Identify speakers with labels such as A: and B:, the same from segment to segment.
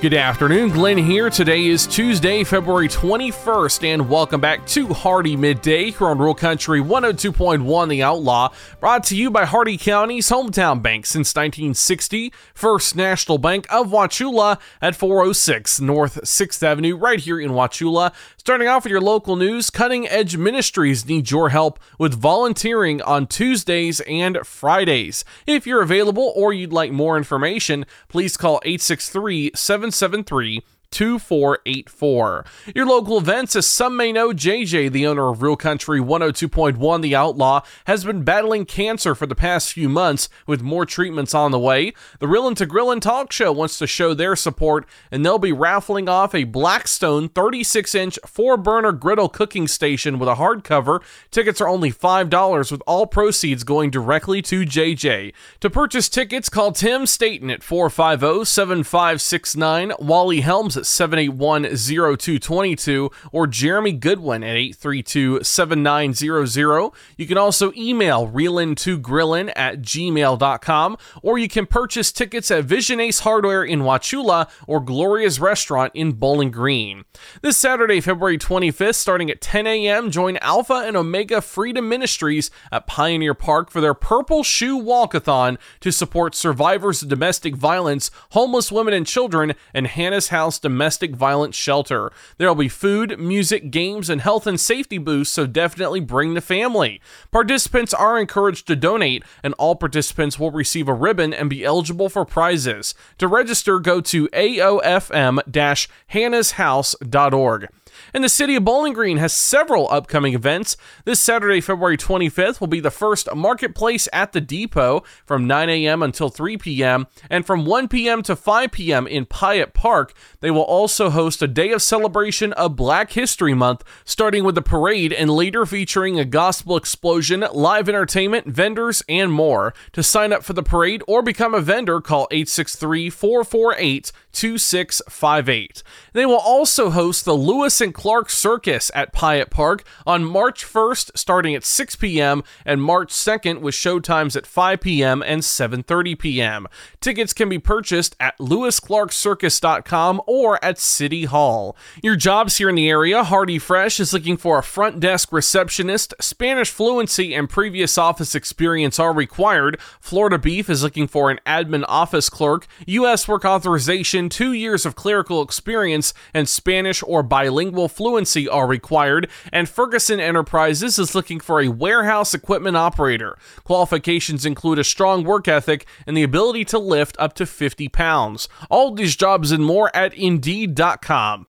A: Good afternoon, Glenn here. Today is Tuesday, February 21st, and welcome back to Hardee Midday here on Real Country 102.1 The Outlaw, brought to you by Hardee County's hometown bank since 1960, First National Bank of Wauchula at 406 North 6th Avenue, right here in Wauchula. Starting off with your local news, Cutting Edge Ministries need your help with volunteering on Tuesdays and Fridays. If you're available or you'd like more information, please call 863 773 2484. Your local events, as some may know, JJ, the owner of Real Country 102.1 The Outlaw, has been battling cancer for the past few months with more treatments on the way. The Reelin to Grillin talk show wants to show their support, and they'll be raffling off a Blackstone 36 inch four burner griddle cooking station with a hardcover. Tickets are only $5, with all proceeds going directly to JJ. To purchase tickets, call Tim Staten at 450 7569, Wally Helms at 781-0222 or Jeremy Goodwin at 832-7900. You can also email reelin2grillin at gmail.com or you can purchase tickets at Vision Ace Hardware in Wauchula or Gloria's Restaurant in Bowling Green. This Saturday, February 25th, starting at 10 a.m., join Alpha and Omega Freedom Ministries at Pioneer Park for their Purple Shoe Walkathon to support survivors of domestic violence, homeless women and children, and Hannah's House Domestic Violence Shelter. There will be food, music, games, and health and safety booths, so definitely bring the family. Participants are encouraged to donate, and all participants will receive a ribbon and be eligible for prizes. To register, go to aofm-hannahshouse.org. And the city of Bowling Green has several upcoming events. This Saturday, February 25th, will be the first marketplace at the depot from 9 a.m. until 3 p.m. and from 1 p.m. to 5 p.m. in Pyatt Park. They will also host a day of celebration of Black History Month, starting with a parade and later featuring a gospel explosion, live entertainment, vendors, and more. To sign up for the parade or become a vendor, call 863 448 2658. They will also host the Lewis and Clark Circus at Pyatt Park on March 1st starting at 6 p.m. and March 2nd with showtimes at 5 p.m. and 7:30 p.m. Tickets can be purchased at lewisclarkcircus.com or at City Hall. Your jobs here in the area, Hardee Fresh is looking for a front desk receptionist. Spanish fluency and previous office experience are required. Florida Beef is looking for an admin office clerk. U.S. work authorization, two years of clerical experience, and Spanish or bilingual fluency are required. And Ferguson Enterprises is looking for a warehouse equipment operator. Qualifications include a strong work ethic and the ability to lift up to 50 pounds. All these jobs and more at Indeed.com.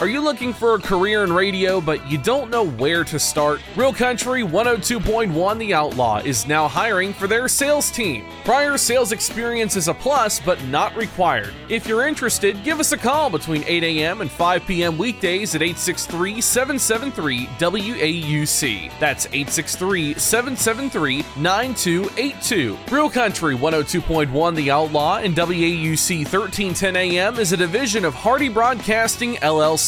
A: Are you looking for a career in radio but you don't know where to start? Real Country 102.1 The Outlaw is now hiring for their sales team. Prior sales experience is a plus but not required. If you're interested, give us a call between 8 a.m. and 5 p.m. weekdays at 863 773 WAUC. That's 863 773 9282. Real Country 102.1 The Outlaw and WAUC 1310 AM is a division of Hardee Broadcasting LLC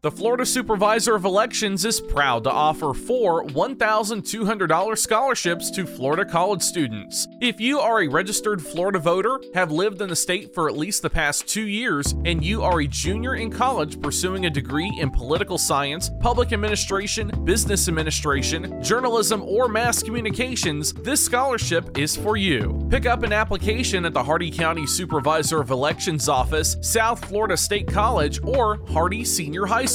A: The Florida Supervisor of Elections is proud to offer four $1,200 scholarships to Florida college students. If you are a registered Florida voter, have lived in the state for at least the past two years, and you are a junior in college pursuing a degree in political science, public administration, business administration, journalism, or mass communications, this scholarship is for you. Pick up an application at the Hardee County Supervisor of Elections office, South Florida State College, or Hardee Senior High School.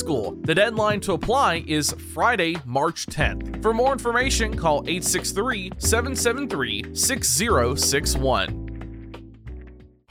A: The deadline to apply is Friday, March 10th. For more information, call 863 773 6061.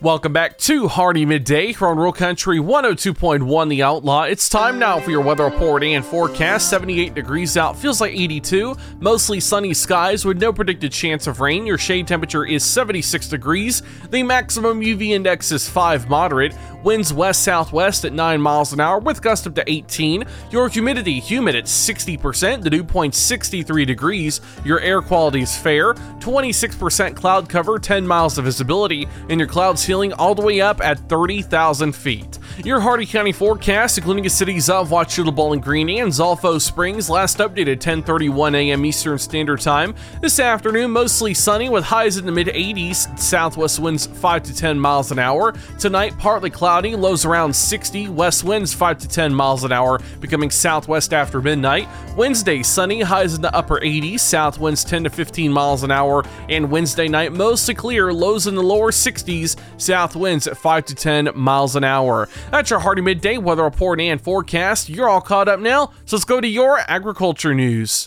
A: Welcome back to Hardee Midday here on Real Country 102.1 The Outlaw. It's time now for your weather report and forecast. 78 degrees out, feels like 82. Mostly sunny skies with no predicted chance of rain. Your shade temperature is 76 degrees. The maximum UV index is 5 moderate. Winds west southwest at 9 miles an hour with gust up to 18. Your humidity humid at 60%. The dew point 63 degrees. Your air quality is fair. 26% cloud cover, 10 miles of visibility, and your clouds ceiling all the way up at 30,000 feet. Your Hardee County forecast, including the cities of Wauchula, Bowling Green, and Zolfo Springs, last updated 10:31 a.m. Eastern Standard Time. This afternoon, mostly sunny with highs in the mid 80s, southwest winds 5 to 10 miles an hour. Tonight, partly cloudy, lows around 60, west winds 5 to 10 miles an hour, becoming southwest after midnight. Wednesday, sunny, highs in the upper 80s, south winds 10 to 15 miles an hour, and Wednesday night, mostly clear, lows in the lower 60s, south winds at 5 to 10 miles an hour. That's your Hardee Midday weather report and forecast. You're all caught up now, so let's go to your agriculture news.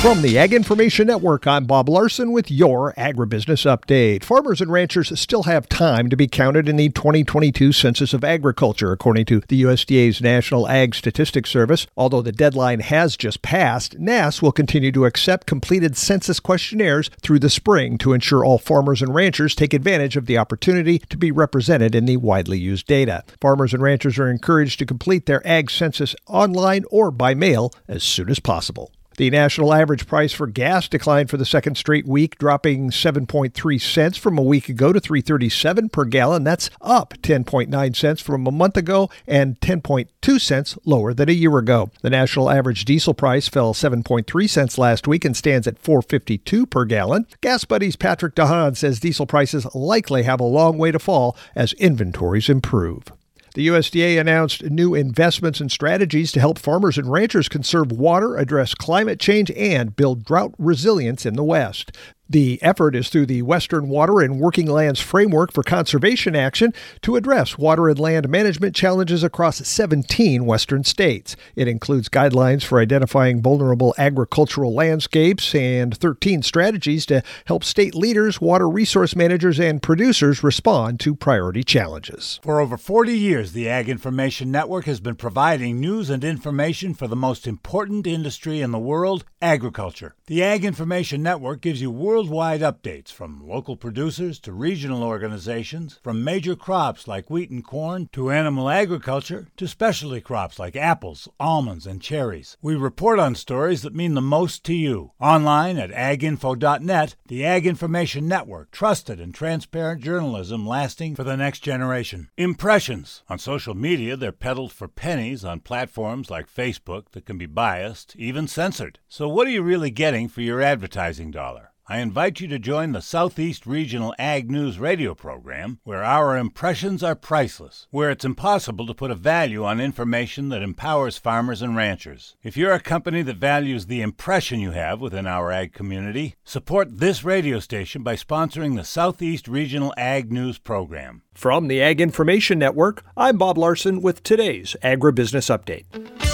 B: From the Ag Information Network, I'm Bob Larson with your agribusiness update. Farmers and ranchers still have time to be counted in the 2022 Census of Agriculture, according to the USDA's National Ag Statistics Service. Although the deadline has just passed, NASS will continue to accept completed census questionnaires through the spring to ensure all farmers and ranchers take advantage of the opportunity to be represented in the widely used data. Farmers and ranchers are encouraged to complete their ag census online or by mail as soon as possible. The national average price for gas declined for the second straight week, dropping 7.3 cents from a week ago to 337 per gallon. That's up 10.9 cents from a month ago and 10.2 cents lower than a year ago. The national average diesel price fell 7.3 cents last week and stands at 452 per gallon. GasBuddy's Patrick DeHaan says diesel prices likely have a long way to fall as inventories improve. The USDA announced new investments and strategies to help farmers and ranchers conserve water, address climate change, and build drought resilience in the West. The effort is through the Western Water and Working Lands Framework for Conservation Action to address water and land management challenges across 17 Western states. It includes guidelines for identifying vulnerable agricultural landscapes and 13 strategies to help state leaders, water resource managers, and producers respond to priority challenges.
C: For over 40 years, the Ag Information Network has been providing news and information for the most important industry in the world agriculture. The Ag Information Network gives you worldwide updates from local producers to regional organizations, from major crops like wheat and corn to animal agriculture to specialty crops like apples, almonds, and cherries. We report on stories that mean the most to you. Online at aginfo.net, the Ag Information Network, trusted and transparent journalism lasting for the next generation. Impressions. On social media, they're peddled for pennies on platforms like Facebook that can be biased, even censored. So, what are you really getting for your advertising dollar? I invite you to join the Southeast Regional Ag News radio program, where our impressions are priceless, where it's impossible to put a value on information that empowers farmers and ranchers. If you're a company that values the impression you have within our ag community, support this radio station by sponsoring the Southeast Regional Ag News program.
B: From the Ag Information Network, I'm Bob Larson with today's Agribusiness Update.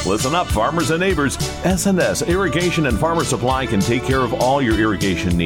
D: Listen up, farmers and neighbors. SNS Irrigation and Farmer Supply can take care of all your irrigation needs,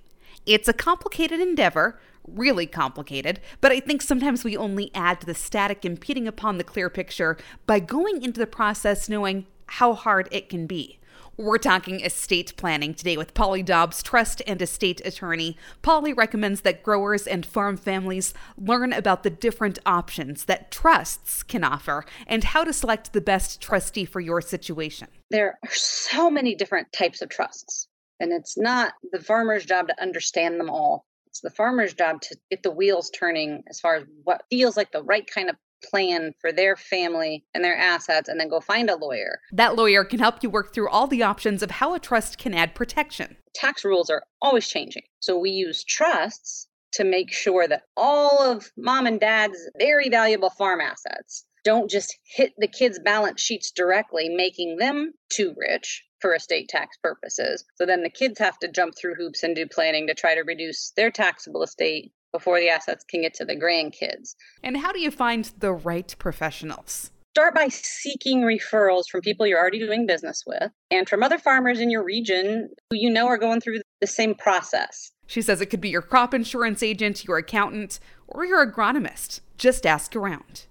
E: It's a complicated endeavor, really complicated, but I think sometimes we only add to the static impeding upon the clear picture by going into the process knowing how hard it can be. We're talking estate planning today with Polly Dobbs, trust and estate attorney. Polly recommends that growers and farm families learn about the different options that trusts can offer and how to select the best trustee for your situation.
F: There are so many different types of trusts, and it's not the farmer's job to understand them all. It's the farmer's job to get the wheels turning as far as what feels like the right kind of plan for their family and their assets and then go find a lawyer.
E: That lawyer can help you work through all the options of how a trust can add protection.
F: Tax rules are always changing. So we use trusts to make sure that all of mom and dad's very valuable farm assets don't just hit the kids' balance sheets directly, making them too rich for estate tax purposes. So then the kids have to jump through hoops and do planning to try to reduce their taxable estate before the assets can get to the grandkids.
E: And how do you find the right professionals?
F: Start by seeking referrals from people you're already doing business with and from other farmers in your region who you know are going through the same process.
E: She says it could be your crop insurance agent, your accountant, or your agronomist. Just ask around.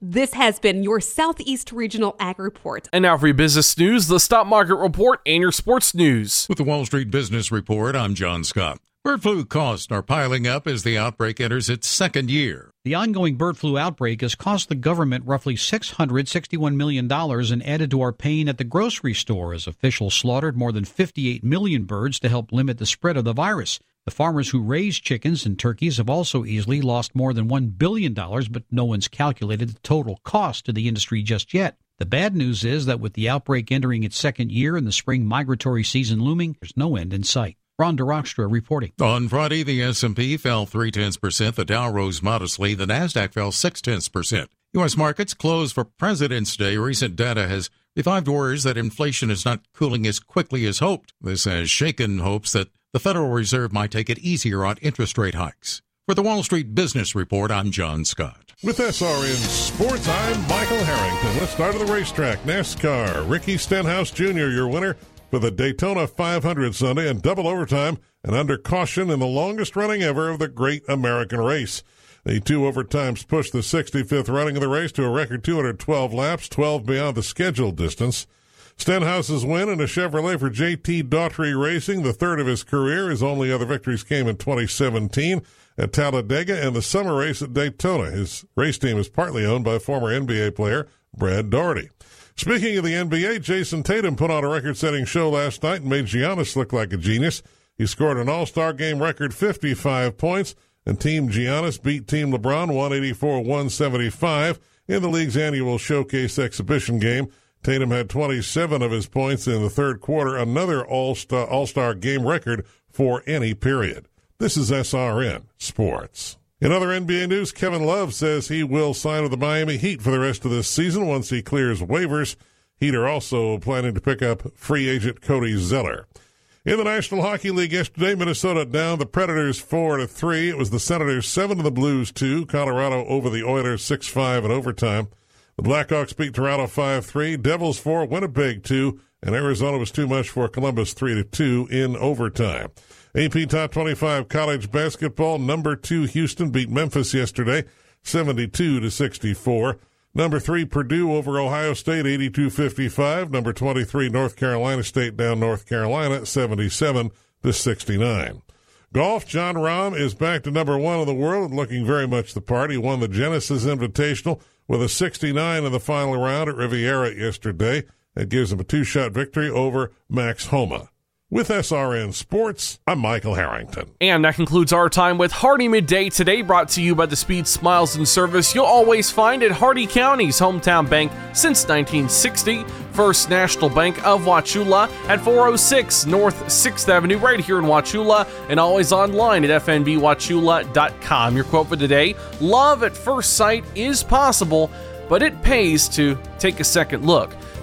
E: This has been your Southeast Regional Ag Report.
A: And now for your business news, the stock market report, and your sports news.
G: With the Wall Street Business Report, I'm John Scott. Bird flu costs are piling up as the outbreak enters its second year.
H: The ongoing bird flu outbreak has cost the government roughly $661 million and added to our pain at the grocery store as officials slaughtered more than 58 million birds to help limit the spread of the virus. The farmers who raise chickens and turkeys have also easily lost more than $1 billion, but no one's calculated the total cost to the industry just yet. The bad news is that with the outbreak entering its second year and the spring migratory season looming, there's no end in sight. Ron DeRockstra reporting.
G: On Friday, the S&P fell three tenths percent. The Dow rose modestly. The Nasdaq fell six tenths percent. U.S. markets closed for President's Day. Recent data has revived worries that inflation is not cooling as quickly as hoped. This has shaken hopes that the Federal Reserve might take it easier on interest rate hikes. For the Wall Street Business Report, I'm John Scott.
I: With SRN Sports, I'm Michael Harrington. Let's start at the racetrack. NASCAR. Ricky Stenhouse Jr., your winner for the Daytona 500 Sunday in double overtime and under caution in the longest running ever of the Great American Race. The two overtimes pushed the 65th running of the race to a record 212 laps, 12 beyond the scheduled distance. Stenhouse's win in a Chevrolet for JT Daugherty Racing, the third of his career. His only other victories came in 2017 at Talladega and the summer race at Daytona. His race team is partly owned by former NBA player Brad Daugherty. Speaking of the NBA, Jayson Tatum put on a record setting show last night and made Giannis look like a genius. He scored an All Star game record 55 points, and Team Giannis beat Team LeBron 184 175 in the league's annual showcase exhibition game. Tatum had 27 of his points in the third quarter, another All Star game record for any period. This is SRN Sports. In other NBA news, Kevin Love says he will sign with the Miami Heat for the rest of this season once he clears waivers. Heat are also planning to pick up free agent Cody Zeller. In the National Hockey League yesterday, Minnesota down the Predators four to three. It was the Senators seven to the Blues two. Colorado over the Oilers six five in overtime. The Blackhawks beat Toronto five three. Devils four. Winnipeg two. And Arizona was too much for Columbus three to two in overtime. AP Top 25 college basketball. Number two Houston beat Memphis yesterday, 72 to 64. Number three Purdue over Ohio State, 82-55. Number 23 North Carolina State down North Carolina, 77 to 69. Golf, Jon Rahm is back to number one in the world, and looking very much the part. He won the Genesis Invitational with a 69 in the final round at Riviera yesterday. That gives him a two-shot victory over Max Homa. With SRN Sports, I'm Michael Harrington.
A: And that concludes our time with Hardee Midday today, brought to you by the speed, smiles, and service you'll always find at Hardee County's hometown bank since 1960. First National Bank of Wauchula at 406 North 6th Avenue, right here in Wauchula, and always online at fnbwauchula.com. Your quote for today Love at first sight is possible, but it pays to take a second look.